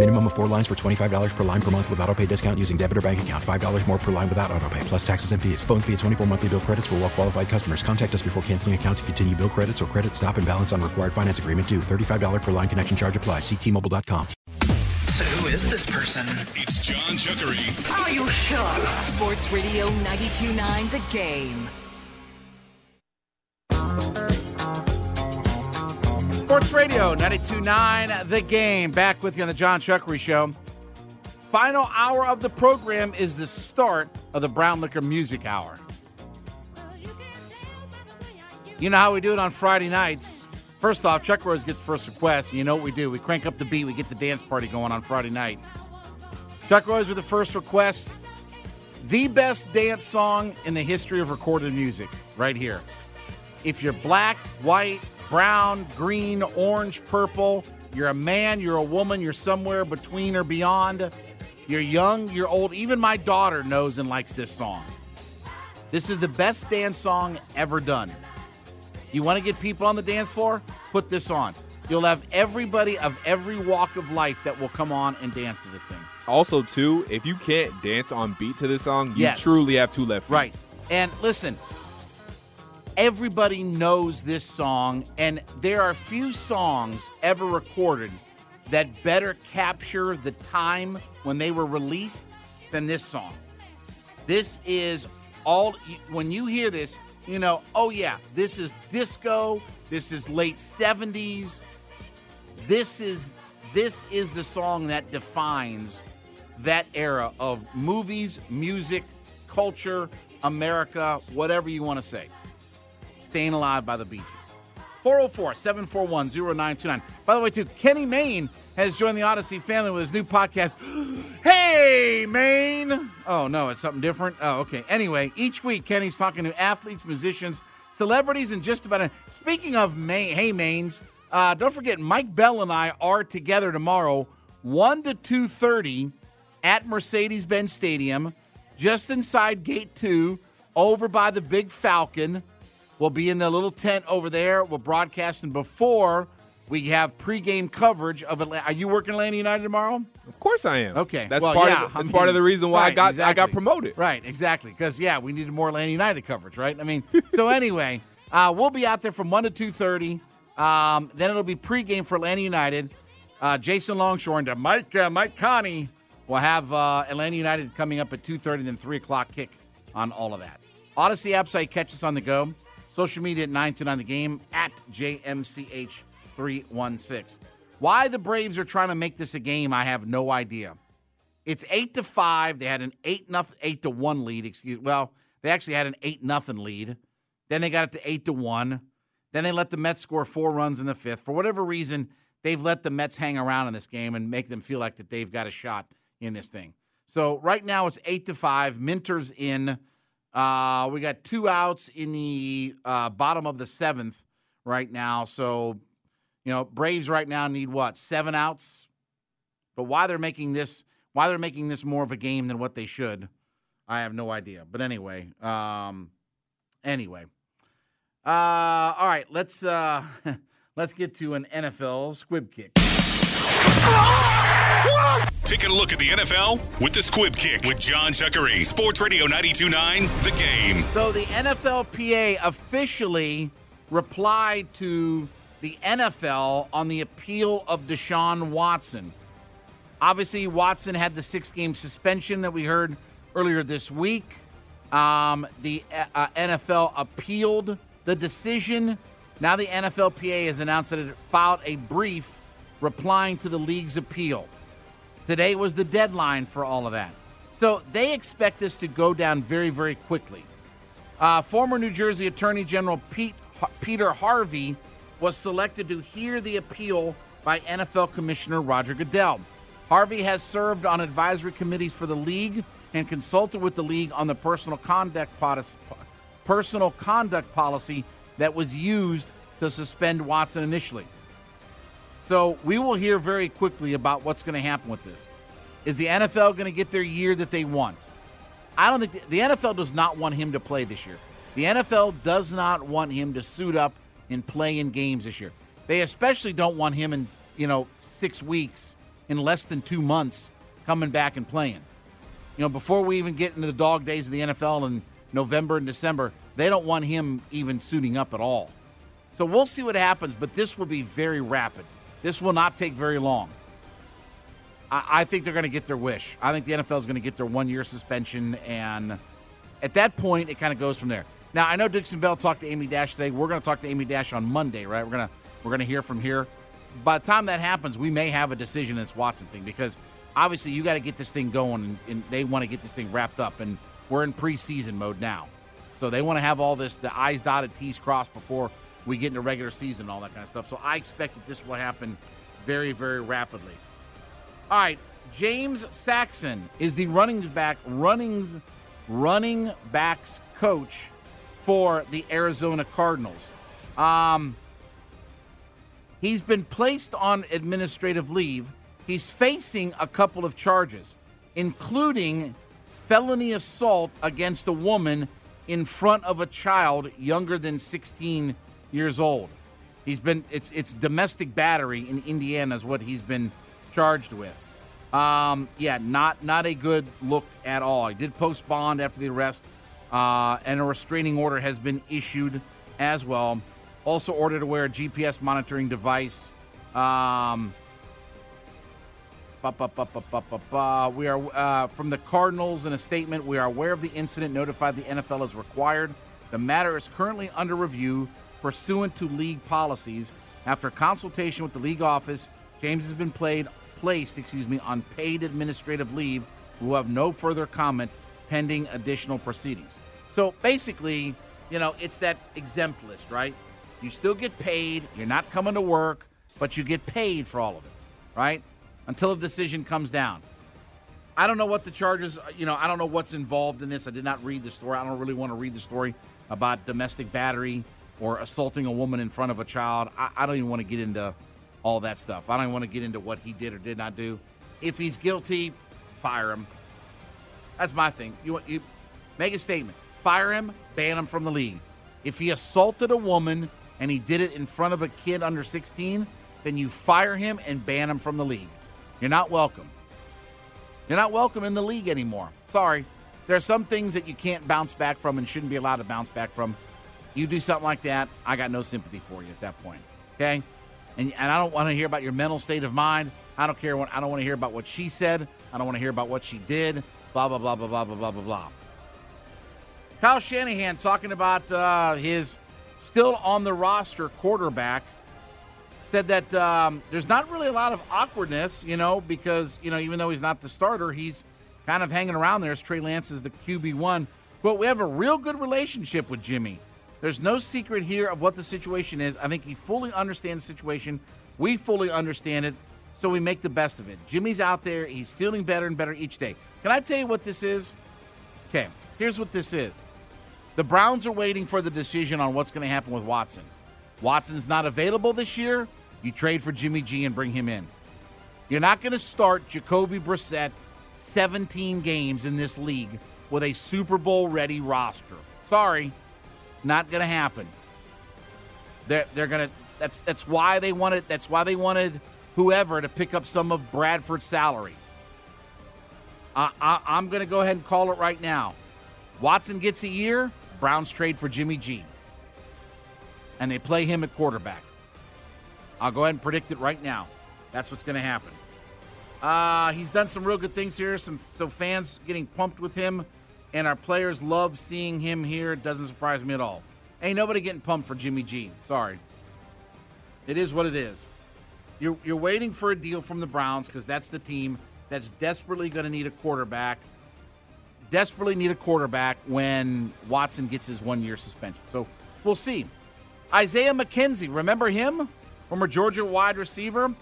Minimum of four lines for $25 per line per month with auto pay discount using debit or bank account. $5 more per line without auto pay, plus taxes and fees. Phone fee at 24 monthly bill credits for well qualified customers. Contact us before canceling account to continue bill credits or credit stop and balance on required finance agreement due. $35 per line connection charge applies. Ctmobile.com. So who is this person? It's John Chuckery. Are you sure? Sports Radio 92.9 The Game. Sports Radio 92.9 The Game. Back with you on the John Chuckery Show. Final hour of the program is the start of the Brown Liquor Music Hour. You know how we do it on Friday nights. First off, Chuck Rose gets first request. You know what we do? We crank up the beat. We get the dance party going on Friday night. Chuck Rose with the first request. The best dance song in the history of recorded music, right here. If you're black, white, brown, green, orange, purple, you're a man, you're a woman, you're somewhere between or beyond, you're young, you're old. Even my daughter knows and likes this song. This is the best dance song ever done. You want to get people on the dance floor? Put this on. You'll have everybody of every walk of life that will come on and dance to this thing. Also, too, if you can't dance on beat to this song, you Yes. truly have two left feet. Right. And listen, everybody knows this song, and there are few songs ever recorded that better capture the time when they were released than this song. This is all, when you hear this, you know, oh yeah, this is disco, this is late 70s. This is this is the song that defines that era of movies, music, culture, America, whatever you want to say. Staying Alive by the Bee Gees. 404 741 0929. By the way, too, Kenny Mayne has joined the Audacy family with his new podcast. hey, Maine! Oh, no, it's something different. Oh, okay. Anyway, each week, Kenny's talking to athletes, musicians, celebrities, and just about. Speaking of Maine, hey, Maines, uh, don't forget, Mike Bell and I are together tomorrow, 1 to 2.30 at Mercedes-Benz Stadium, just inside Gate 2, over by the Big Falcon. We'll be in the little tent over there. We're broadcasting before we have pregame coverage of Atlanta. Are you working Atlanta United tomorrow? Of course I am. Okay, That's Well, part yeah, of the, I that's part of the reason why I right, got I got promoted. Right, exactly. Because yeah, we needed more Atlanta United coverage, right? I mean, so anyway, uh, we'll be out there from one to two thirty. Um, then it'll be pregame for Atlanta United. Uh, Jason Longshore and Mike uh, Mike Conti will have uh, Atlanta United coming up at two thirty, then three o'clock kick on all of that. Audacy app site catch us on the go. Social media at nine to nine the game at JMCH three one six. Why the Braves are trying to make this a game, I have no idea. It's eight to five. They had an eight nothing, eight to one lead. Excuse. Well, they actually had an eight nothing lead. Then they got it to eight to one. Then they let the Mets score four runs in the fifth. For whatever reason, they've let the Mets hang around in this game and make them feel like that they've got a shot in this thing. So right now it's eight to five. Minter's in. Uh, we got two outs in the uh, bottom of the seventh right now. So, you know, Braves right now need what seven outs. But why they're making this why they're making this more of a game than what they should, I have no idea. But anyway, um, anyway, uh, all right, let's uh, let's get to an NFL squib kick. Taking a look at the NFL with the Squib Kick with John Chuckery. Sports Radio 92.9 The Game. So the NFLPA officially replied to the NFL on the appeal of Deshaun Watson. Obviously, Watson had the six game suspension that we heard earlier this week. Um, the uh, NFL appealed the decision. Now, the NFLPA has announced that it filed a brief replying to the league's appeal. Today was the deadline for all of that. So they expect this to go down very, very quickly. Uh, former New Jersey Attorney General Pete, Peter Harvey was selected to hear the appeal by NFL Commissioner Roger Goodell. Harvey has served on advisory committees for the league and consulted with the league on the personal conduct personal conduct policy that was used to suspend Watson initially. So we will hear very quickly about what's going to happen with this. Is the NFL going to get their year that they want? I don't think the, the NFL does not want him to play this year. The NFL does not want him to suit up and play in games this year. They especially don't want him in, you know, 6 weeks in less than 2 months coming back and playing. You know, before we even get into the dog days of the NFL in November and December, they don't want him even suiting up at all. So we'll see what happens, but this will be very rapid. This will not take very long. I, I think they're going to get their wish. I think the NFL is going to get their one year suspension, and at that point, it kind of goes from there. Now, I know Dixon Bell talked to Amy Dash today. We're going to talk to Amy Dash on Monday, right? We're going to we're going to hear from here. By the time that happens, we may have a decision in this Watson thing because obviously you got to get this thing going, and, and they want to get this thing wrapped up, and we're in preseason mode now, so they want to have all this the I's dotted, T's crossed before we get into regular season and all that kind of stuff. So I expect that this will happen very, very rapidly. All right, James Saxon is the running back runnings running backs coach for the Arizona Cardinals. Um, he's been placed on administrative leave. He's facing a couple of charges, including felony assault against a woman in front of a child younger than 16 years old. He's been it's it's domestic battery in Indiana is what he's been charged with. Um, yeah, not not a good look at all. He did post bond after the arrest, uh, and a restraining order has been issued as well. Also ordered to wear a GPS monitoring device. Um, we are uh, from the Cardinals in a statement. We are aware of the incident. Notified the NFL as required. The matter is currently under review pursuant to league policies. After consultation with the league office, James has been played, placed, excuse me, on paid administrative leave. We will have no further comment pending additional proceedings. So basically, you know, it's that exempt list, right? You still get paid. You're not coming to work, but you get paid for all of it, right? Until a decision comes down. I don't know what the charges, you know, I don't know what's involved in this. I did not read the story. I don't really want to read the story about domestic battery or assaulting a woman in front of a child. I, I don't even want to get into all that stuff. I don't want to get into what he did or did not do. If he's guilty, fire him. That's my thing. You want you make a statement. Fire him, ban him from the league. If he assaulted a woman and he did it in front of a kid under 16, then you fire him and ban him from the league. You're not welcome. You're not welcome in the league anymore. Sorry. There are some things that you can't bounce back from and shouldn't be allowed to bounce back from. You do something like that, I got no sympathy for you at that point. Okay? And, and I don't want to hear about your mental state of mind. I don't care what I don't want to hear about what she said. I don't want to hear about what she did. Blah blah blah blah blah blah blah blah blah. Kyle Shanahan talking about uh, his still on the roster quarterback said that um, there's not really a lot of awkwardness, you know, because you know even though he's not the starter, he's kind of hanging around there as Trey Lance is the QB one. But we have a real good relationship with Jimmy. There's no secret here of what the situation is. I think he fully understands the situation. We fully understand it, so we make the best of it. Jimmy's out there. He's feeling better and better each day. Can I tell you what this is? Okay, here's what this is. The Browns are waiting for the decision on what's going to happen with Watson. Watson's not available this year. You trade for Jimmy G and bring him in. You're not going to start Jacoby Brissett 17 games in this league with a Super Bowl ready roster. Sorry. Not going to happen. They're, they're going to. That's that's why they wanted. That's why they wanted whoever to pick up some of Bradford's salary. I, I, I'm going to go ahead and call it right now. Watson gets a year. Browns trade for Jimmy G. And they play him at quarterback. I'll go ahead and predict it right now. That's what's going to happen. Uh, he's done some real good things here. Some so fans getting pumped with him and our players love seeing him here. It doesn't surprise me at all. Ain't nobody getting pumped for Jimmy G. Sorry. It is what it is. You're, you're waiting for a deal from the Browns because that's the team that's desperately going to need a quarterback. Desperately need a quarterback when Watson gets his one year suspension. So we'll see. Isaiah McKenzie, remember him? Former Georgia wide receiver.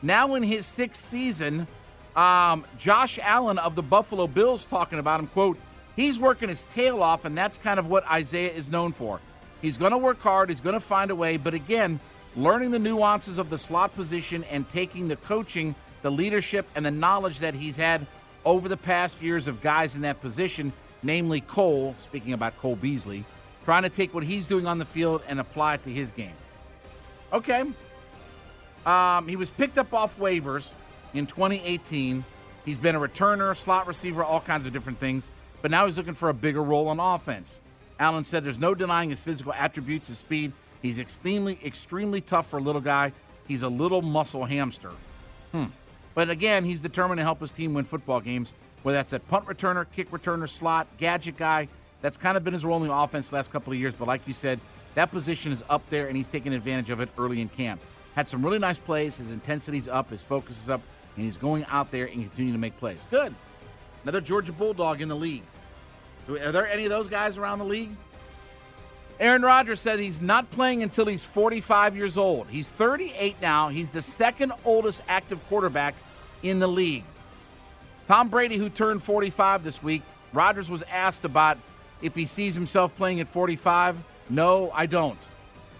Now in his sixth season, um, Josh Allen of the Buffalo Bills talking about him. Quote, he's working his tail off, and that's kind of what Isaiah is known for. He's going to work hard, he's going to find a way, but again, learning the nuances of the slot position and taking the coaching, the leadership, and the knowledge that he's had over the past years of guys in that position, namely Cole, speaking about Cole Beasley, trying to take what he's doing on the field and apply it to his game. Okay. Um, he was picked up off waivers in 2018. He's been a returner, slot receiver, all kinds of different things, but now he's looking for a bigger role on offense. Allen said there's no denying his physical attributes, his speed. He's extremely, extremely tough for a little guy. He's a little muscle hamster. Hmm. But again, he's determined to help his team win football games, whether that's at punt returner, kick returner, slot, gadget guy. That's kind of been his role in the offense the last couple of years. But like you said, that position is up there, and he's taking advantage of it early in camp. Had some really nice plays. His intensity's up, his focus is up, and he's going out there and continuing to make plays. Good. Another Georgia Bulldog in the league. Are there any of those guys around the league? Aaron Rodgers said he's not playing until he's 45 years old. He's 38 now. He's the second oldest active quarterback in the league. Tom Brady, who turned 45 this week, Rodgers was asked about if he sees himself playing at 45. No, I don't.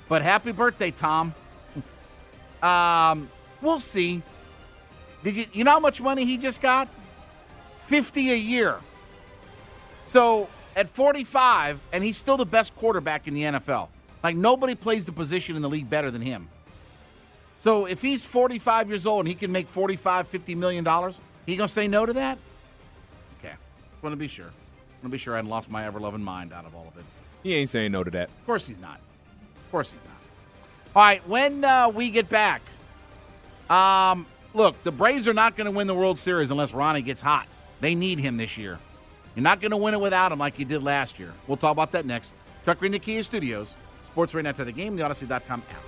But happy birthday, Tom. um, we'll see. Did you you know how much money he just got? 50 a year. So at 45, and he's still the best quarterback in the NFL. Like nobody plays the position in the league better than him. So if he's 45 years old and he can make 45, 50 million dollars, he gonna say no to that? Okay, want to be sure. Want to be sure I hadn't lost my ever loving mind out of all of it. He ain't saying no to that. Of course he's not. Of course he's not. All right, when uh, we get back, um, look, the Braves are not going to win the World Series unless Ronnie gets hot. They need him this year. You're not going to win it without him like you did last year. We'll talk about that next. Chuck Green, the Kia Studios, Sports Right Now to the Game, the Audacy.com app.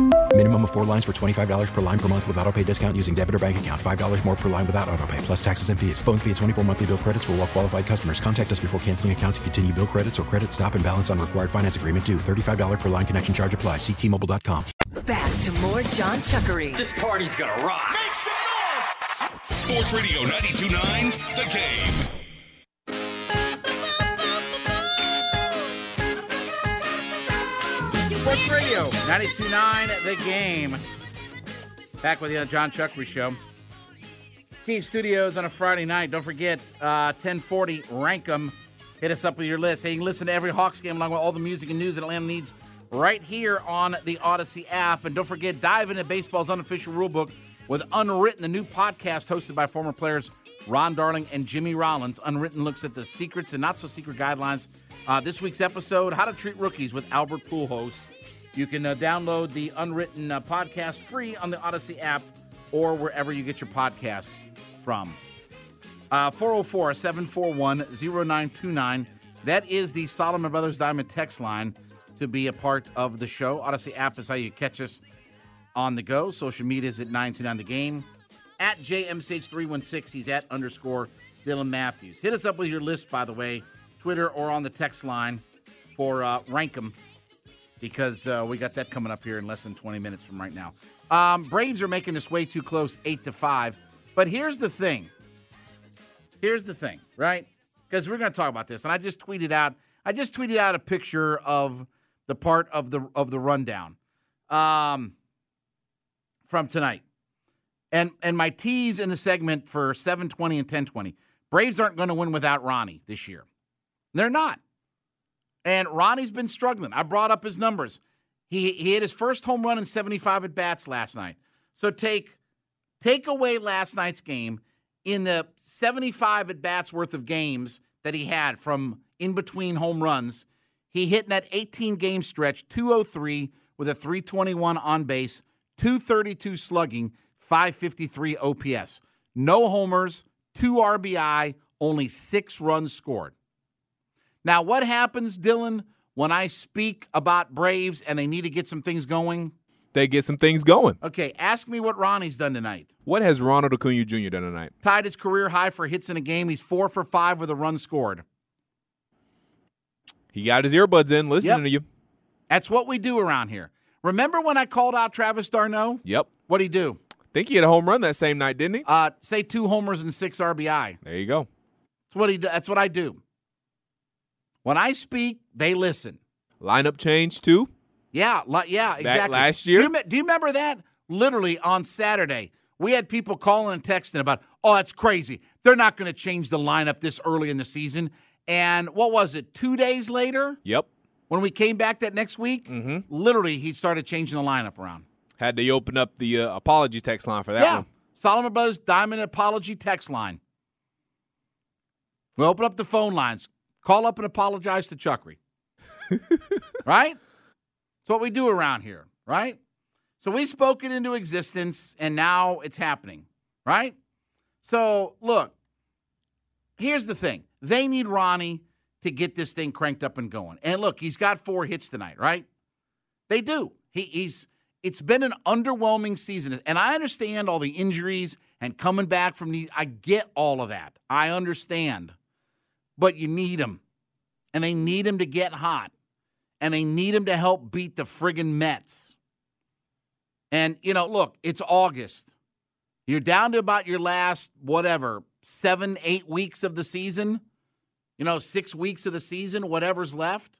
Minimum of four lines for $25 per line per month with auto pay discount using debit or bank account. $5 more per line without auto pay, plus taxes and fees. Phone fee at 24 monthly bill credits for all well qualified customers. Contact us before canceling account to continue bill credits or credit stop and balance on required finance agreement due. $35 per line connection charge apply. Ctmobile.com. Back to more John Chuckery. This party's gonna rock. Make some noise! Sports Radio 92.9, The Game. Sports Radio 92.9 The Game. Back with you on John Chuckery Show. Kia Studios on a Friday night. Don't forget, uh, 1040 Rank 'em. Hit us up with your list. Hey, you can listen to every Hawks game along with all the music and news that Atlanta needs right here on the Audacy app. And don't forget, dive into baseball's unofficial rulebook with Unwritten, the new podcast hosted by former players Ron Darling and Jimmy Rollins. Unwritten looks at the secrets and not so secret guidelines. Uh, this week's episode How to Treat Rookies with Albert Pujols. You can uh, download the Unwritten uh, podcast free on the Audacy app or wherever you get your podcasts from. Uh, 404 741 0929. That is the Solomon Brothers Diamond text line to be a part of the show. Audacy app is how you catch us on the go. Social media is at 929 The Game. At JMCH316, he's at underscore Dylan Matthews. Hit us up with your list, by the way, Twitter or on the text line for uh, Rank 'em because uh, we got that coming up here in less than 20 minutes from right now. Um, Braves are making this way too close, 8 to 5. But here's the thing. Here's the thing, right? Because we're going to talk about this. And I just tweeted out I just tweeted out a picture of the part of the of the rundown um, from tonight. And and my tease in the segment for 720 and 1020. Braves aren't going to win without Ronnie this year. They're not. And Ronnie's been struggling. I brought up his numbers. He he hit his first home run in 75 at bats last night. So take take away last night's game in the 75 at bats worth of games that he had from in between home runs. He hit in that 18 game stretch 203 with a 321 on base, 232 slugging, 553 OPS. No homers, 2 RBI, only 6 runs scored. Now, what happens, Dylan, when I speak about Braves and they need to get some things going? They get some things going. Okay, ask me what Ronnie's done tonight. What has Ronald Acuna Jr. done tonight? Tied his career high for hits in a game. He's four for five with a run scored. He got his earbuds in, listening Yep. to you. That's what we do around here. Remember when I called out Travis d'Arnaud? Yep. What'd he do? Think he had a home run that same night, didn't he? Uh, say two homers and six RBI. There you go. That's what he. That's what I do. When I speak, they listen. Lineup change too. Yeah, li- yeah, exactly. last year? Do you, do you remember that? Literally on Saturday, we had people calling and texting about, "Oh, that's crazy. They're not going to change the lineup this early in the season." And what was it? Two days later, Yep. when we came back that next week, Mhm. literally he started changing the lineup around. Had to open up the uh, apology text line for that yeah, one. Solomon Brothers Diamond Apology text line. We open up the phone lines. Call up and apologize to Chuckery. right? That's what we do around here, right? So we spoke it into existence, and now it's happening, right? So look, here's the thing: they need Ronnie to get this thing cranked up and going. And look, he's got four hits tonight, right? They do. He, he's. It's been an underwhelming season, and I understand all the injuries and coming back from these. I get all of that. I understand, but you need him, and they need him to get hot, and they need him to help beat the friggin' Mets. And you know, look, it's August. You're down to about your last whatever seven, eight weeks of the season. You know, six weeks of the season, whatever's left.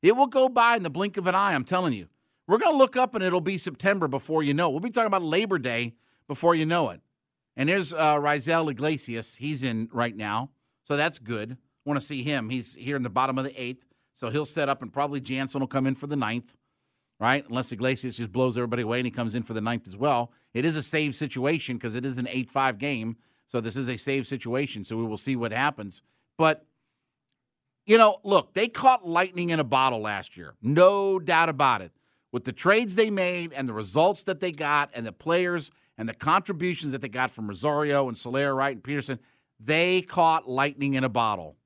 It will go by in the blink of an eye. I'm telling you. We're going to look up and it'll be September before you know. it. We'll be talking about Labor Day before you know it. And here's uh, Raisel Iglesias. He's in right now, so that's good. Want to see him? He's here in the bottom of the eighth, so he'll set up, and probably Jansen will come in for the ninth, right? Unless Iglesias just blows everybody away and he comes in for the ninth as well. It is a save situation because it is an eight-five game, so this is a save situation. So we will see what happens. But you know, look, they caught lightning in a bottle last year, no doubt about it. With the trades they made and the results that they got, and the players and the contributions that they got from Rosario and Soler, Wright and Peterson, they caught lightning in a bottle,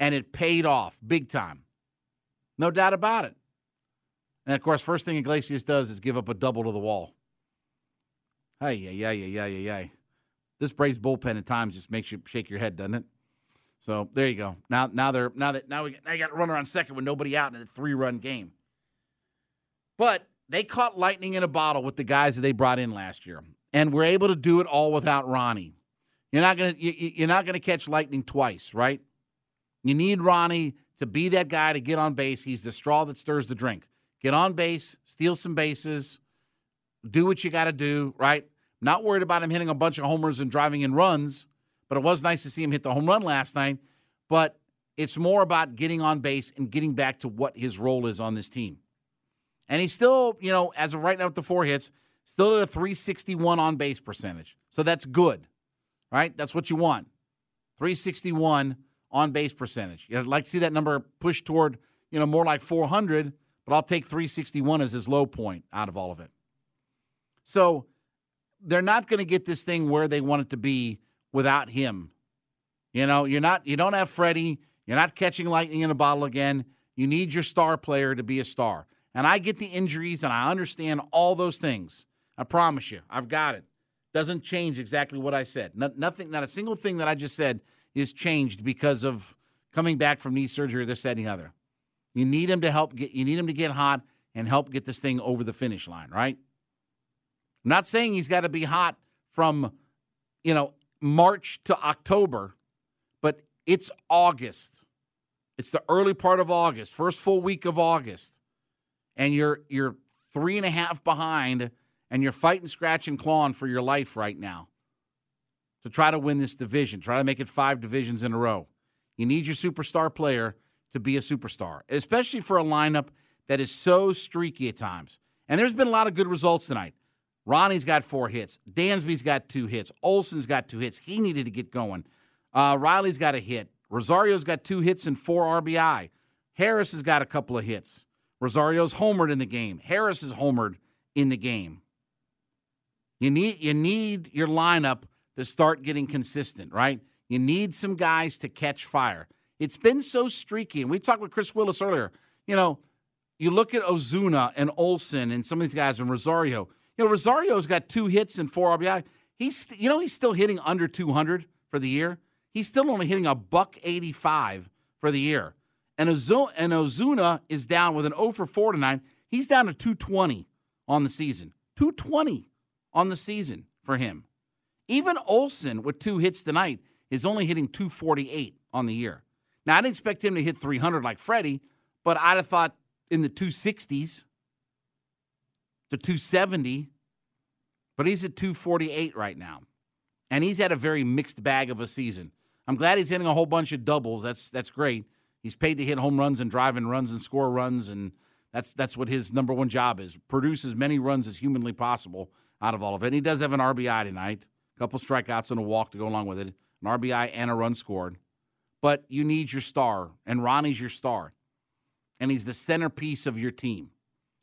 and it paid off big time. No doubt about it. And of course, first thing Iglesias does is give up a double to the wall. Hey, yeah, yeah, yeah, yeah, yeah, yeah. This Braves bullpen at times just makes you shake your head, doesn't it? So there you go. Now, now they're now that now we now you got a runner on second with nobody out in a three run game. But they caught lightning in a bottle with the guys that they brought in last year, and we're able to do it all without Ronnie. You're not gonna you, you're not gonna catch lightning twice, right? You need Ronnie to be that guy to get on base. He's the straw that stirs the drink. Get on base, steal some bases, do what you got to do, right? Not worried about him hitting a bunch of homers and driving in runs, but it was nice to see him hit the home run last night. But it's more about getting on base and getting back to what his role is on this team. And he's still, you know, as of right now with the four hits, still at a 361 on base percentage. So that's good, right? That's what you want. 361 on base percentage. I'd like to see that number push toward, you know, more like 400, but I'll take 361 as his low point out of all of it. So they're not going to get this thing where they want it to be without him. You know, you're not you don't have Freddie, you're not catching lightning in a bottle again. You need your star player to be a star. And I get the injuries and I understand all those things. I promise you, I've got it. Doesn't change exactly what I said. No, nothing, not a single thing that I just said is changed because of coming back from knee surgery or this, that, and the other. You need him to help get you need him to get hot and help get this thing over the finish line, right? I'm not saying he's got to be hot from, you know, March to October, but it's August. It's the early part of August, first full week of August, and you're you're three and a half behind, and you're fighting, scratching, clawing for your life right now to try to win this division, try to make it five divisions in a row. You need your superstar player to be a superstar, especially for a lineup that is so streaky at times. And there's been a lot of good results tonight. Ronnie's got four hits. Dansby's got two hits. Olson's got two hits. He needed to get going. Uh, Riley's got a hit. Rosario's got two hits and four RBI. Harris has got a couple of hits. Rosario's homered in the game. Harris is homered in the game. You need you need your lineup to start getting consistent, right? You need some guys to catch fire. It's been so streaky, and we talked with Chris Willis earlier. You know, you look at Ozuna and Olson and some of these guys and Rosario. You know, Rosario's got two hits and four RBI. He's you know he's still hitting under 200 for the year. He's still only hitting a buck 85 for the year. And Ozuna, and Ozuna is down with an 0 for 4 tonight. He's down to 220 on the season. 220 on the season for him. Even Olson with two hits tonight is only hitting 248 on the year. Now I didn't expect him to hit 300 like Freddie, but I'd have thought in the 260s to 270, but he's at 248 right now. And he's had a very mixed bag of a season. I'm glad he's hitting a whole bunch of doubles. That's that's great. He's paid to hit home runs and drive in runs and score runs, and that's that's what his number one job is. Produce as many runs as humanly possible out of all of it. And he does have an RBI tonight, a couple strikeouts and a walk to go along with it, an RBI and a run scored. But you need your star, and Ronnie's your star, and he's the centerpiece of your team.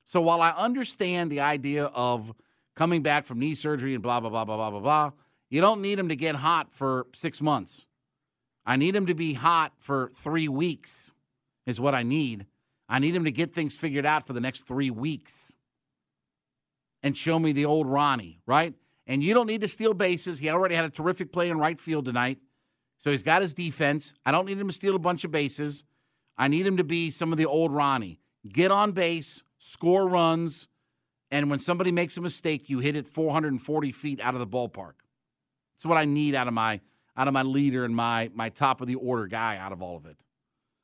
So while I understand the idea of coming back from knee surgery and blah, blah, blah, blah, blah, blah, blah, you don't need him to get hot for six months. I need him to be hot for three weeks, is what I need. I need him to get things figured out for the next three weeks and show me the old Ronnie, right? And you don't need to steal bases. He already had a terrific play in right field tonight. So he's got his defense. I don't need him to steal a bunch of bases. I need him to be some of the old Ronnie. Get on base, score runs, and when somebody makes a mistake, you hit it 440 feet out of the ballpark. That's what I need out of my out of my leader and my my top of the order guy out of all of it.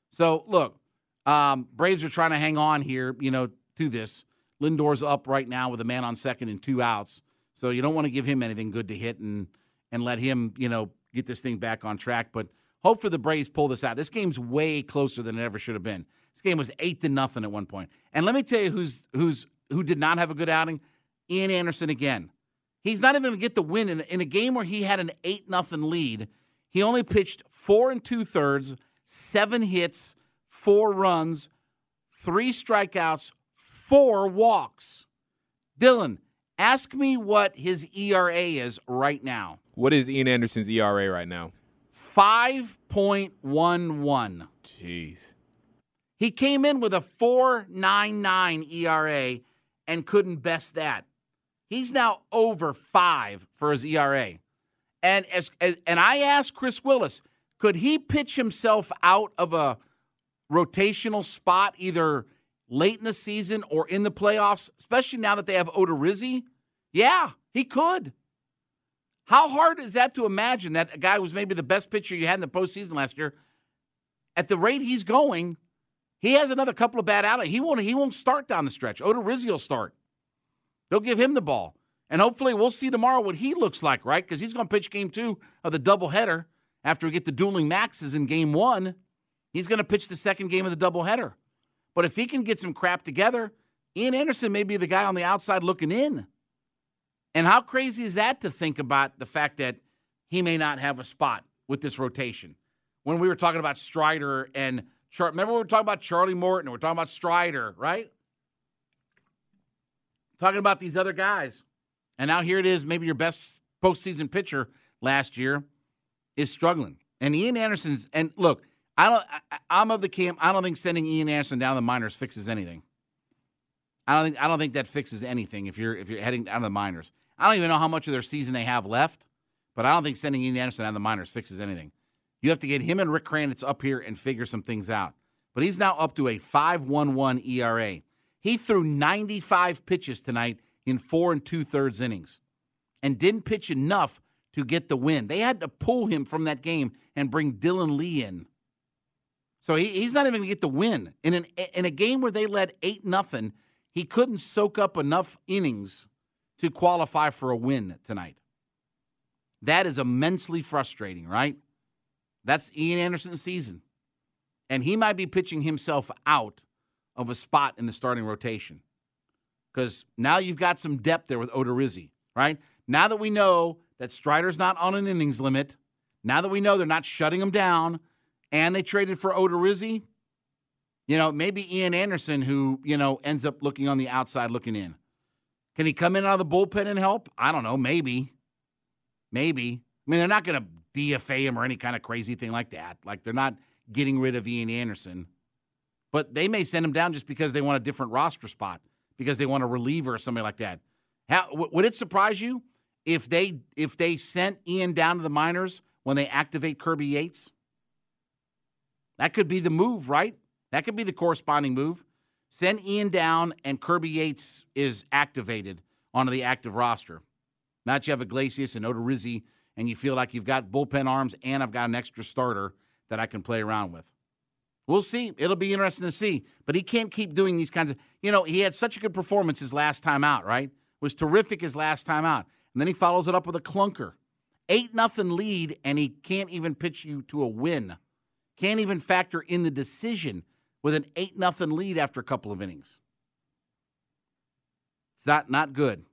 So look, um, Braves are trying to hang on here, you know, to this. Lindor's up right now with a man on second and two outs, so you don't want to give him anything good to hit and and let him, you know, get this thing back on track. But hopefully the Braves pull this out. This game's way closer than it ever should have been. This game was eight to nothing at one point. And let me tell you who's who's who did not have a good outing. Ian Anderson again. He's not even going to get the win in, in a game where he had an eight nothing lead. He only pitched four and two thirds, seven hits, four runs, three strikeouts, four walks. Dylan, ask me what his ERA is right now. What is Ian Anderson's ERA right now? 5.11. Jeez. He came in with a 4.99 ERA and couldn't best that. He's now over five for his ERA. And as, as and I asked Chris Willis, could he pitch himself out of a rotational spot either late in the season or in the playoffs, especially now that they have Odorizzi? Yeah, he could. How hard is that to imagine that a guy was maybe the best pitcher you had in the postseason last year? At the rate he's going, he has another couple of bad outings. He won't. He won't start down the stretch. Odorizzi will start. They'll give him the ball, and hopefully we'll see tomorrow what he looks like, right? Because he's going to pitch game two of the doubleheader after we get the dueling maxes in game one. He's going to pitch the second game of the doubleheader. But if he can get some crap together, Ian Anderson may be the guy on the outside looking in. And how crazy is that to think about the fact that he may not have a spot with this rotation? When we were talking about Strider and Char- remember we were talking about Charlie Morton, we're talking about Strider, right? Talking about these other guys. And now here it is, maybe your best postseason pitcher last year is struggling. And Ian Anderson's and look, I don't I, I'm of the camp, I don't think sending Ian Anderson down to the minors fixes anything. I don't think I don't think that fixes anything if you're if you're heading down to the minors. I don't even know how much of their season they have left, but I don't think sending Ian Anderson down to the minors fixes anything. You have to get him and Rick Kranitz up here and figure some things out. But he's now up to a 5.11 ERA. He threw 95 pitches tonight in four and two thirds innings, and didn't pitch enough to get the win. They had to pull him from that game and bring Dylan Lee in. So he, he's not even going to get the win in an in a game where they led eight nothing. He couldn't soak up enough innings to qualify for a win tonight. That is immensely frustrating, right? That's Ian Anderson's season. And he might be pitching himself out of a spot in the starting rotation. Because now you've got some depth there with Odorizzi, right? Now that we know that Strider's not on an innings limit, now that we know they're not shutting him down, and they traded for Odorizzi, you know, maybe Ian Anderson, who, you know, ends up looking on the outside looking in. Can he come in out of the bullpen and help? I don't know. Maybe. Maybe. I mean, they're not going to DFA him or any kind of crazy thing like that. Like, they're not getting rid of Ian Anderson. But they may send him down just because they want a different roster spot, because they want a reliever or something like that. How, would it surprise you if they if they sent Ian down to the minors when they activate Kirby Yates? That could be the move, right? That could be the corresponding move. Send Ian down, and Kirby Yates is activated onto the active roster. Now you have Iglesias and Odorizzi, and you feel like you've got bullpen arms, and I've got an extra starter that I can play around with. We'll see. It'll be interesting to see. But he can't keep doing these kinds of. You know, he had such a good performance his last time out, right? Was terrific his last time out, and then he follows it up with a clunker, eight nothing lead, and he can't even pitch you to a win. Can't even factor in the decision with an 8 nothing lead after a couple of innings. It's not, not good.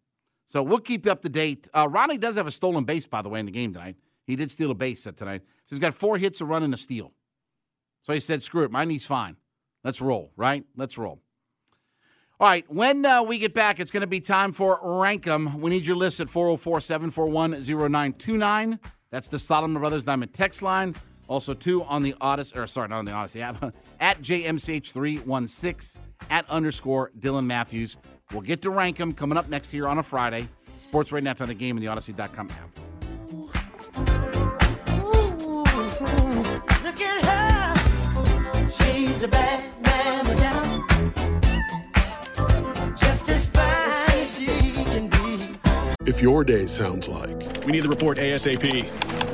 So we'll keep you up to date. Uh, Ronnie does have a stolen base, by the way, in the game tonight. He did steal a base tonight. So he's got four hits, a run, and a steal. So he said, screw it. My knee's fine. Let's roll, right? Let's roll. All right, when uh, we get back, it's going to be time for Rank 'em. We need your list at 404 741 0929. That's the Solomon Brothers Diamond text line. Also, two on the Audacy, or sorry, not on the Audacy app, at JMCH316, at underscore Dylan Matthews. We'll get to rank them coming up next here on a Friday. Sports right now on the game and the Audacy.com app. Look at. She's a bad man, Just as fine as she can be. If your day sounds like We need the report ASAP.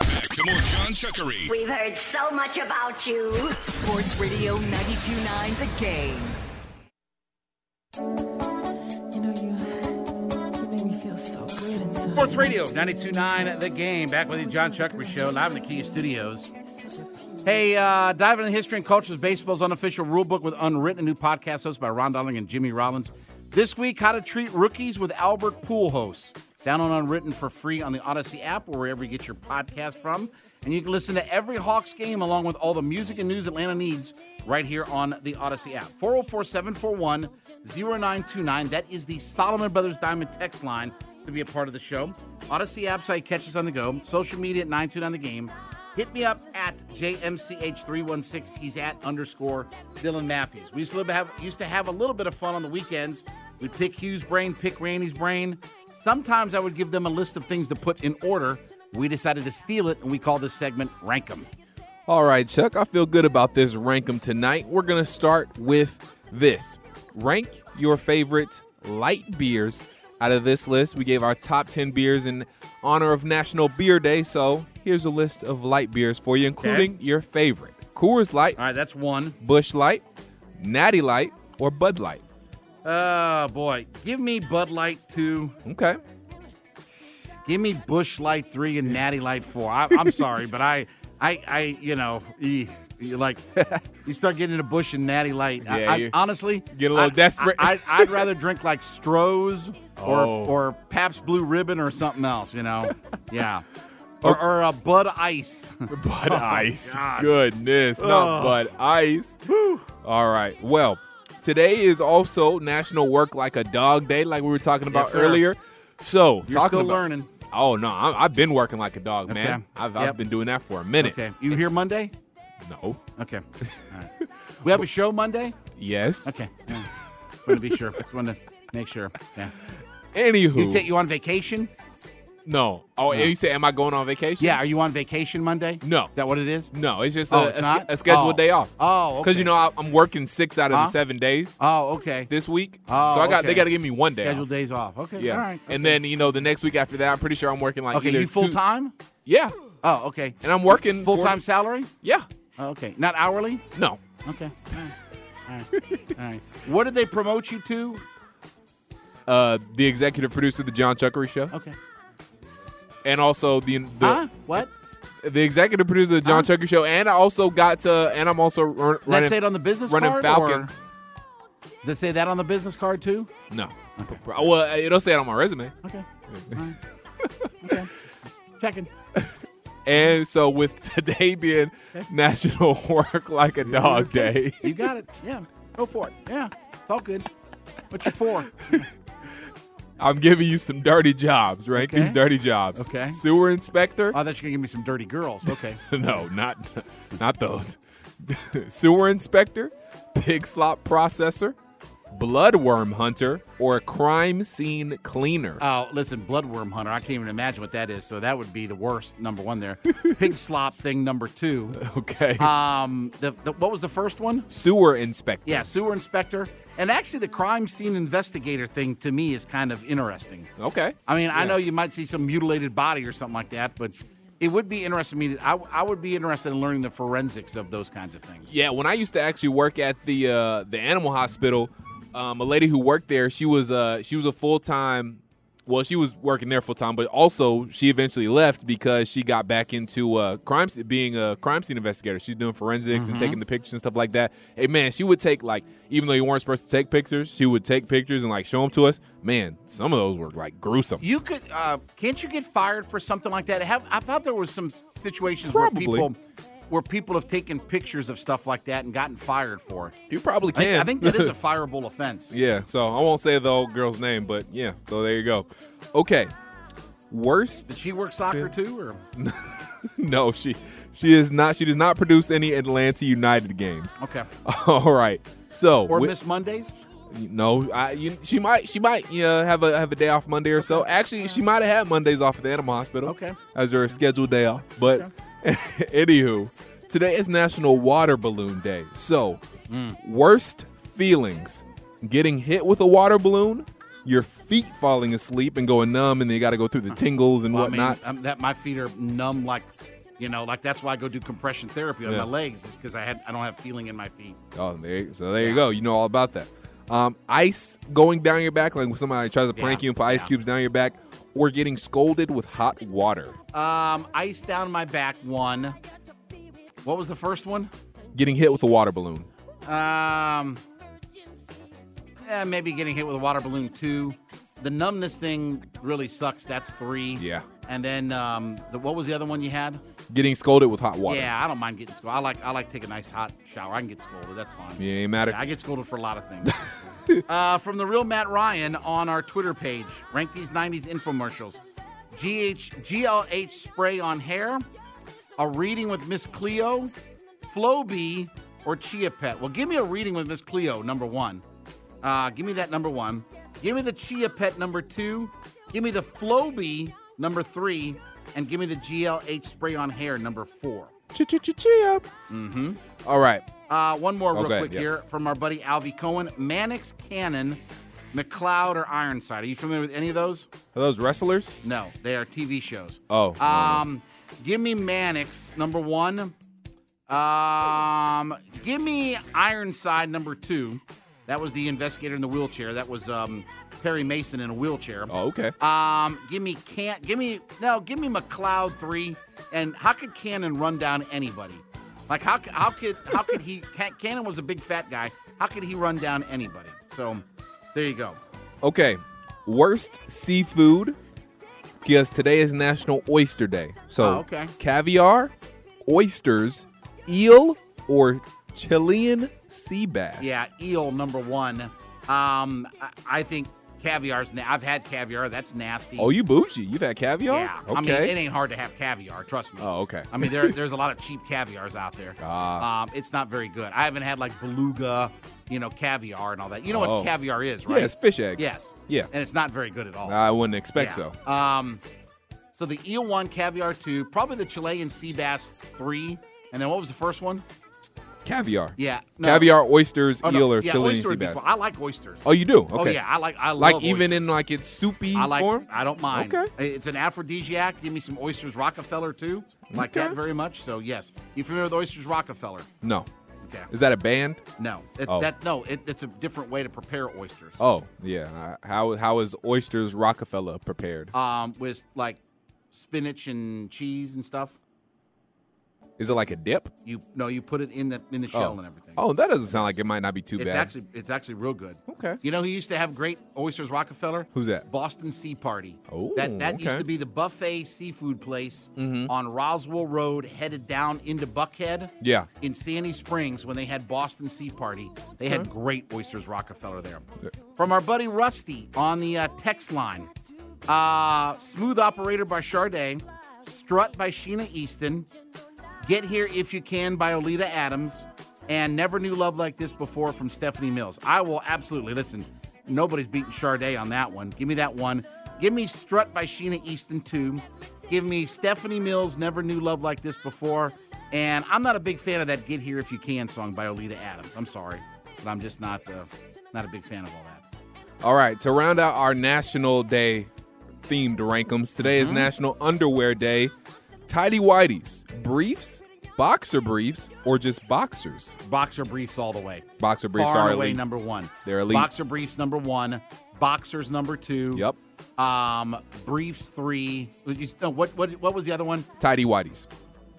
Back to more John Chuckery. We've heard so much about you. Sports Radio 92.9 The Game. You know, you, you make me feel so good inside. Sports Radio 92.9 The Game. Back with you, John Chuckery Show, live in the Kia Studios. Hey, uh, diving into history and culture of baseball's unofficial rulebook with Unwritten, a new podcast hosted by Ron Darling and Jimmy Rollins. This week, how to treat rookies with Albert Pujols. Down on Unwritten for free on the Audacy app or wherever you get your podcast from. And you can listen to every Hawks game along with all the music and news Atlanta needs right here on the Audacy app. 404 741 0929. That is the Solomon Brothers Diamond text line to be a part of the show. Audacy app so catches on the go. Social media at 929 The Game. Hit me up at JMCH316. He's at underscore Dylan Matthews. We used to, have, used to have a little bit of fun on the weekends. We'd pick Hugh's brain, pick Randy's brain. Sometimes I would give them a list of things to put in order. We decided to steal it, and we call this segment Rank 'em. All right, Chuck, I feel good about this rank 'em tonight. We're going to start with this. Rank your favorite light beers out of this list. We gave our top 10 beers in honor of National Beer Day, so here's a list of light beers for you, including Okay. your favorite. Coors Light, All right, that's one. Busch Light, Natty Light, or Bud Light. Oh, boy. Give me Bud Light 2. Okay. Give me Busch Light 3 and Natty Light 4. I, I'm sorry, but I, I, I, you know, you like, you start getting into Busch and Natty Light. I- Yeah, I, honestly, get a little I- desperate. I, would rather drink like Stroh's or, Oh. or Pabst Blue Ribbon or something else, you know? Yeah. Or, or a Bud Ice. Bud oh, Ice. God. Goodness, not Bud Ice. All right. Well, today is also National Work Like a Dog Day, like we were talking about Yes, earlier. So, You're talking still about, learning. Oh no, I, I've been working like a dog, man. I've, Yep. I've been doing that for a minute. Okay. You here Monday? No. Okay. All right. We have a show Monday? Yes. Okay. Yeah. Want to be sure. Just want to make sure. Yeah. Anywho, You take you on vacation? No. Oh, No. you say, am I going on vacation? Yeah. Are you on vacation Monday? No. Is that what it is? No, it's just Oh, a, it's a, not? a scheduled Oh. day off. Oh, Because you know I, I'm working six out of Huh? the seven days Oh, okay. this week, Oh, so I got they got to give me one day. Scheduled off. days off. Okay. Yeah, All right. and then you know the next week after that, I'm pretty sure I'm working like okay, you full two- time? Yeah, Oh, okay. and I'm working full time salary? Yeah, Oh, okay. Not hourly? no, Okay. All right. All right. All right. What did they promote you to? uh, the executive producer of the John Chuckery Show, Okay. And also the the, huh? What? the executive producer of the John Huh? Chuckery Show, and I also got to, and I'm also run, Does running say it on the business running card? Falcons. Or does it say that on the business card too? No, well, it'll say it on my resume. Okay. Right. okay. Checking. And so, with today being National Work Like a Dog Day, You got it. Yeah. Go for it. Yeah. It's all good. What you for? I'm giving you some dirty jobs. Rank Okay. these dirty jobs. Okay. Sewer inspector. Oh, I thought you were gonna give me some dirty girls. Okay. no, not not those. Sewer inspector, pig slop processor, bloodworm hunter, or a crime scene cleaner. Oh, listen, bloodworm hunter. I can't even imagine what that is. So that would be the worst number one there. Pig slop thing number two. Okay. Um, the, the what was the first one? Sewer inspector. Yeah, sewer inspector. And actually, the crime scene investigator thing to me is kind of interesting. Okay. I mean, I know you might see some mutilated body or something like that, but it would be interesting to me. I, I would be interested in learning the forensics of those kinds of things. Yeah, when I used to actually work at the uh, the animal hospital, um, a lady who worked there, she was uh, she was a full time. Well, she was working there full time, but also she eventually left because she got back into uh, crime, being a crime scene investigator. She's doing forensics and Mhm. taking the pictures and stuff like that. Hey, man, she would take like, even though you weren't supposed to take pictures, she would take pictures and like show them to us. Man, some of those were like gruesome. You could, uh, can't you get fired for something like that? Have I thought there was some situations Probably. where people, where people have taken pictures of stuff like that and gotten fired for it. You probably I, can. I think that is a fireable offense. Yeah, so I won't say the old girl's name, but yeah, so there you go. Okay. Worst Did she work soccer too, or no, she she is not she does not produce any Atlanta United games. okay, All right. So or wi- Miss Mondays? No, I, you, she might she might you know, have a have a day off Monday or so. Actually, she might have had Mondays off at the animal hospital. Okay. as her scheduled day off. But anywho, today is National Water Balloon Day. So, Mm. worst feelings: getting hit with a water balloon, your feet falling asleep and going numb, and then you got to go through the tingles and Well, I mean, whatnot. um, that my feet are numb, like you know, like that's why I go do compression therapy on Yeah. my legs, is because I had I don't have feeling in my feet. Oh, there, so there you go. You know all about that. Um, ice going down your back, like when somebody tries to prank Yeah, you and put ice yeah. cubes down your back, or getting scolded with hot water. Um, ice down my back. One. What was the first one? Getting hit with a water balloon. Um, yeah, maybe getting hit with a water balloon. Two. The numbness thing really sucks. That's three. Yeah. And then um, the, what was the other one you had? Getting scolded with hot water. Yeah, I don't mind getting scolded. I like I like to take a nice hot shower. I can get scolded. That's fine. Yeah, ain't matter. Yeah, I get scolded for a lot of things. uh, from the real Matt Ryan on our Twitter page, rank these 90s infomercials. GH, GLH spray on hair, a reading with Miss Cleo, Flowbee, or Chia Pet. Well, give me a reading with Miss Cleo, number one. Uh, give me that number one. Give me the Chia Pet number two. Give me the Flowbee number three. And give me the GLH spray on hair number four. Chia. Mm-hmm. All right. Uh, one more real Okay, quick yeah. here from our buddy Alvy Cohen. Mannix Cannon, McCloud, or Ironside. Are you familiar with any of those? Are those wrestlers? No, they are TV shows. Oh. no, no. Um, give me Mannix number one. Um, give me Ironside number two. That was the investigator in the wheelchair. That was um, Perry Mason in a wheelchair. Oh, okay. Um, give me can't give me no, give me McCloud three. And how could Cannon run down anybody? Like how how could how could he? Cannon was a big fat guy. How could he run down anybody? So there you go. Okay. Worst seafood because today is National Oyster Day. So Oh, okay. caviar, oysters, eel, or Chilean sea bass. Yeah, eel number one. Um, I, I think caviar's. Na- I've had caviar. That's nasty. Oh, you bougie. You've had caviar? Yeah, Okay. I mean it ain't hard to have caviar. Trust me. Oh, okay. I mean there, there's a lot of cheap caviars out there. Ah. Um, it's not very good. I haven't had like beluga, you know, caviar and all that. You know Oh. what caviar is, Yeah, right? it's fish eggs. Yes. Yeah. And it's not very good at all. I wouldn't expect Yeah. so. Um, so the eel one, caviar two, probably the Chilean sea bass three, and then what was the first one? Caviar. Yeah, no. Caviar, oysters, Oh, no, eel, or yeah, Chilean oyster sea bass. I like oysters. Oh, you do? Okay. Oh yeah, I like. I like even oysters. in like its soupy I like. form. I don't mind. Okay. It's an aphrodisiac. Give me some oysters Rockefeller too. Like that very much. So yes, you familiar with oysters Rockefeller? No. Okay. Is that a band? No, it, Oh. that no, it, it's a different way to prepare oysters. Oh yeah. How how is oysters Rockefeller prepared? Um, with like spinach and cheese and stuff. Is it like a dip? You no, you put it in the in the shell oh. and everything. Oh, that doesn't sound like it might not be too it's bad. actually it's actually real good. Okay. You know who used to have great oysters Rockefeller? Who's that? Boston Sea Party. Oh, that that used to be the buffet seafood place Mhm. on Roswell Road, headed down into Buckhead. Yeah. In Sandy Springs, when they had Boston Sea Party, they had great oysters Rockefeller there. From our buddy Rusty on the uh, text line, uh, Smooth Operator by Sade, Strut by Sheena Easton, Get Here If You Can by Oleta Adams, and Never Knew Love Like This Before from Stephanie Mills. I will absolutely listen. Nobody's beating Sade on that one. Give me that one. Give me Strut by Sheena Easton too. Give me Stephanie Mills, Never Knew Love Like This Before. And I'm not a big fan of that Get Here If You Can song by Oleta Adams. I'm sorry, but I'm just not uh, not a big fan of all that. All right, to round out our National Day themed rankums, today is Mhm. National Underwear Day. Tidy whities, briefs, boxer briefs, or just boxers? Boxer briefs all the way. Boxer briefs Far are away elite. number one. They're elite. Boxer briefs number one. Boxers number two. Yep. Um, briefs three. No, what what what was the other one? Tidy whities.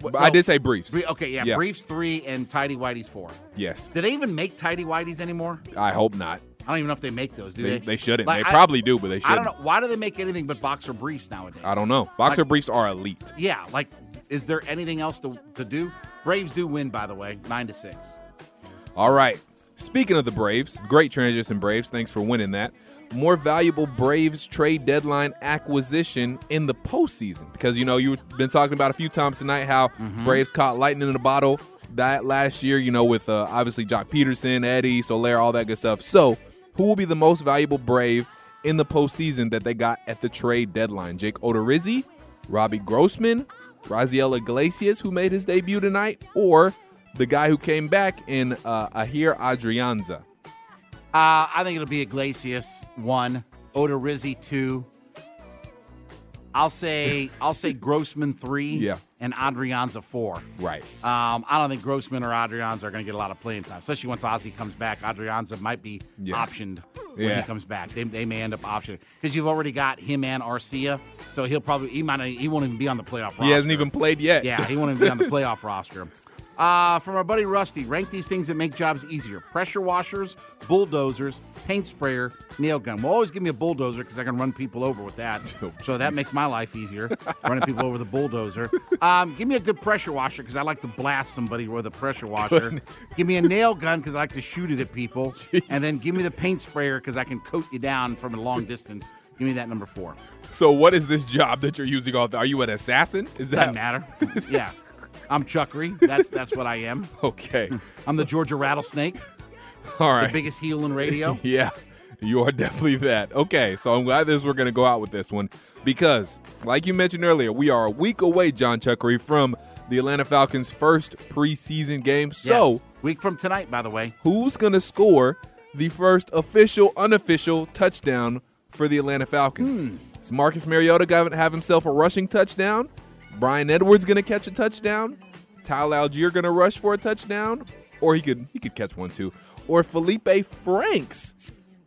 What- I no, did say briefs. Brie- okay, yeah, Yeah. briefs three and tidy whities four. Yes. Do they even make tidy whities anymore? I hope not. I don't even know if they make those. Do They, they? they shouldn't. Like, they I- probably do, but they shouldn't. don't know why do they make anything but boxer briefs nowadays. I don't know. Boxer Like- briefs are elite. Yeah, like, is there anything else to, to do? Braves do win, by the way, nine to six. All right. Speaking of the Braves, great transition, Braves. Thanks for winning that. More valuable Braves trade deadline acquisition in the postseason. Because, you know, you've been talking about a few times tonight how Mm-hmm. Braves caught lightning in a bottle that last year, you know, with uh, obviously Joc Pederson, Eddie, Soler, all that good stuff. So who will be the most valuable Brave in the postseason that they got at the trade deadline? Jake Odorizzi, Robbie Grossman, Raisel Iglesias, who made his debut tonight, or the guy who came back in uh, Ehire Adrianza? Uh, I think it'll be Iglesias one, Odorizzi two. I'll say I'll say Grossman three, Yeah. And Adrianza four. Right. Um, I don't think Grossman or Adrianza are going to get a lot of playing time, especially once Ozzie comes back. Adrianza might be Yeah. optioned when Yeah. he comes back. They, they may end up optioning because you've already got him and Arcia, so he'll probably he might not, he won't even be on the playoff. roster. He hasn't even played yet. Yeah, he won't even be on the playoff roster. Uh, from our buddy Rusty, rank these things that make jobs easier: pressure washers, bulldozers, paint sprayer, nail gun. Well, always give me a bulldozer because I can run people over with that. so that makes my life easier, running people over with a bulldozer. Um, give me a good pressure washer because I like to blast somebody with a pressure washer. give me a nail gun because I like to shoot it at people, and then give me the paint sprayer because I can coat you down from a long distance. Give me that number four. So, what is this job that you're using all the Are you an assassin? Is that Doesn't matter. yeah. I'm Chuckery. That's that's what I am. Okay. I'm the Georgia rattlesnake. All right. The biggest heel in radio. Yeah, you are definitely that. Okay, so I'm glad this we're going to go out with this one because, like you mentioned earlier, we are a week away, John Chuckery, from the Atlanta Falcons' first preseason game. So, Yes. week from tonight, by the way. who's going to score the first official, unofficial touchdown for the Atlanta Falcons? Hmm. Is Marcus Mariota going to have himself a rushing touchdown? Bryan Edwards going to catch a touchdown? Tyler Allgeier going to rush for a touchdown? Or he could he could catch one too. Or Felipe Franks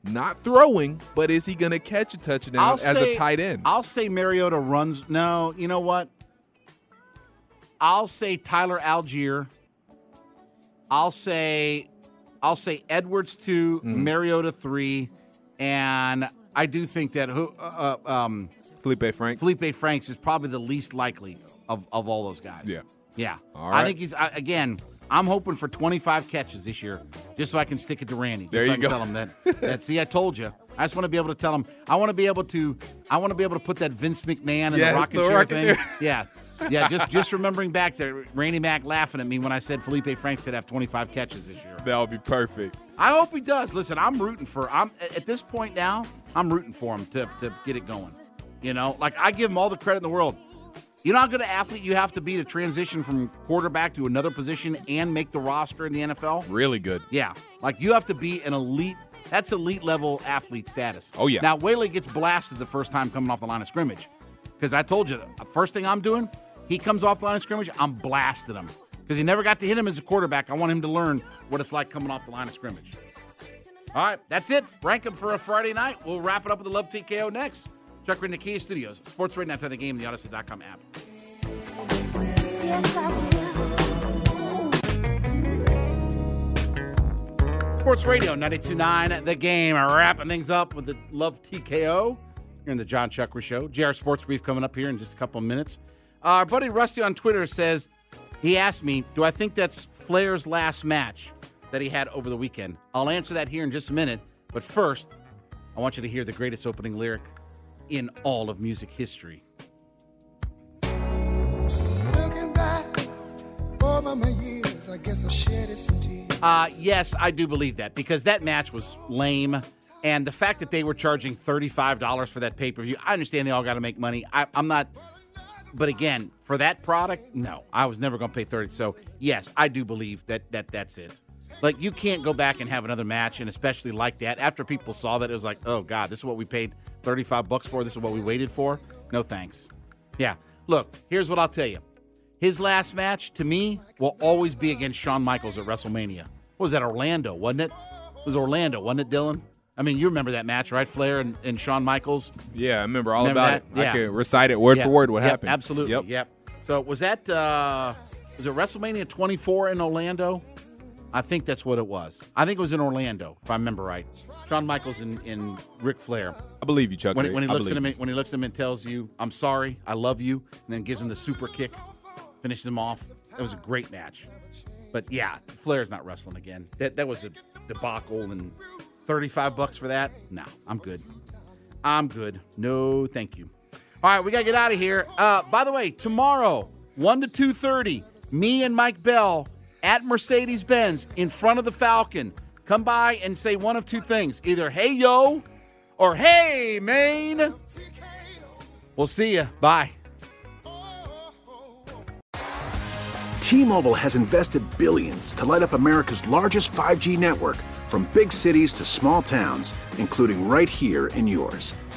not throwing, but is he going to catch a touchdown I'll as say- a tight end? I'll say Mariota runs. No, you know what? I'll say Tyler Allgeier. I'll say I'll say Edwards 2 Mm-hmm. Mariota three, and I do think that who uh, uh, um, Felipe Franks. Felipe Franks is probably the least likely of, of all those guys. Yeah. Yeah. All I think he's I, again. I'm hoping for 25 catches this year, just so I can stick it to Randy. Just There so you I can go. Tell him that. that. See, I told you. I just want to be able to tell him. I want to be able to. I want to be able to put that Vince McMahon and Yes, the rocket chair thing. Yeah, yeah. Just just remembering back to Randy Mack laughing at me when I said Felipe Franks could have 25 catches this year. That would be perfect. I hope he does. Listen, I'm rooting for. I'm at this point now. I'm rooting for him to to get it going. You know, like I give him all the credit in the world. You know how good an athlete you have to be to transition from quarterback to another position and make the roster in the NFL? Really good. Yeah. Like you have to be an elite that's elite level athlete status. Oh, yeah. Now Whaley gets blasted the first time coming off the line of scrimmage. Because I told you the first thing I'm doing, he comes off the line of scrimmage, I'm blasting him. Because he never got to hit him as a quarterback. I want him to learn what it's like coming off the line of scrimmage. All right, that's it. Rank him for a Friday night. We'll wrap it up with the Love TKO next. Chuck in the Kia Studios. Sports Radio after the game, the Audacy.com app. Sports Radio 929 The Game. Wrapping things up with the Love TKO here in the John Chuckry Show. JR Sports Brief coming up here in just a couple of minutes. Uh, our buddy Rusty on Twitter says, he asked me, do I think that's Flair's last match that he had over the weekend? I'll answer that here in just a minute. But first, I want you to hear the greatest opening lyric in all of music history. Looking back over my years, I guess I shedded some tears. Uh, yes, I do believe that because that match was lame. And the fact that they were charging $35 for that pay per view, I understand they all got to make money. I, I'm not, but again, for that product, no, I was never going to pay 30 So, yes, I do believe that, that that's it. Like, you can't go back and have another match, and especially like that. After people saw that, it was like, oh, God, this is what we paid 35 bucks for. This is what we waited for. No thanks. Yeah. Look, here's what I'll tell you. His last match, to me, will always be against Shawn Michaels at WrestleMania. What was that, Orlando, wasn't it? It was Orlando, wasn't it, Dylan? I mean, you remember that match, right? Flair and, and Shawn Michaels. Yeah, I remember all Remember about that? it. Yeah. I can recite it word Yeah. for word what Yep, happened. Absolutely. Yep. Yep. So was that uh was it WrestleMania 24 in Orlando? I think that's what it was. I think it was in Orlando, if I remember right. Shawn Michaels and, and Ric Flair. I believe you, Chuck. When, when he I looks at him, and- when he looks at him and tells you, "I'm sorry, I love you," and then gives him the super kick, finishes him off. That was a great match. But yeah, Flair's not wrestling again. That that was a debacle, and 35 bucks for that? No, I'm good. I'm good. No, thank you. All right, we gotta get out of here. Uh, by the way, tomorrow, one to two thirty, me and Mike Bell at Mercedes Benz in front of the Falcon, come by and say one of two things either hey, yo, or hey, Maine. We'll see you. Bye. T-Mobile has invested billions to light up America's largest 5G network from big cities to small towns, including right here in yours.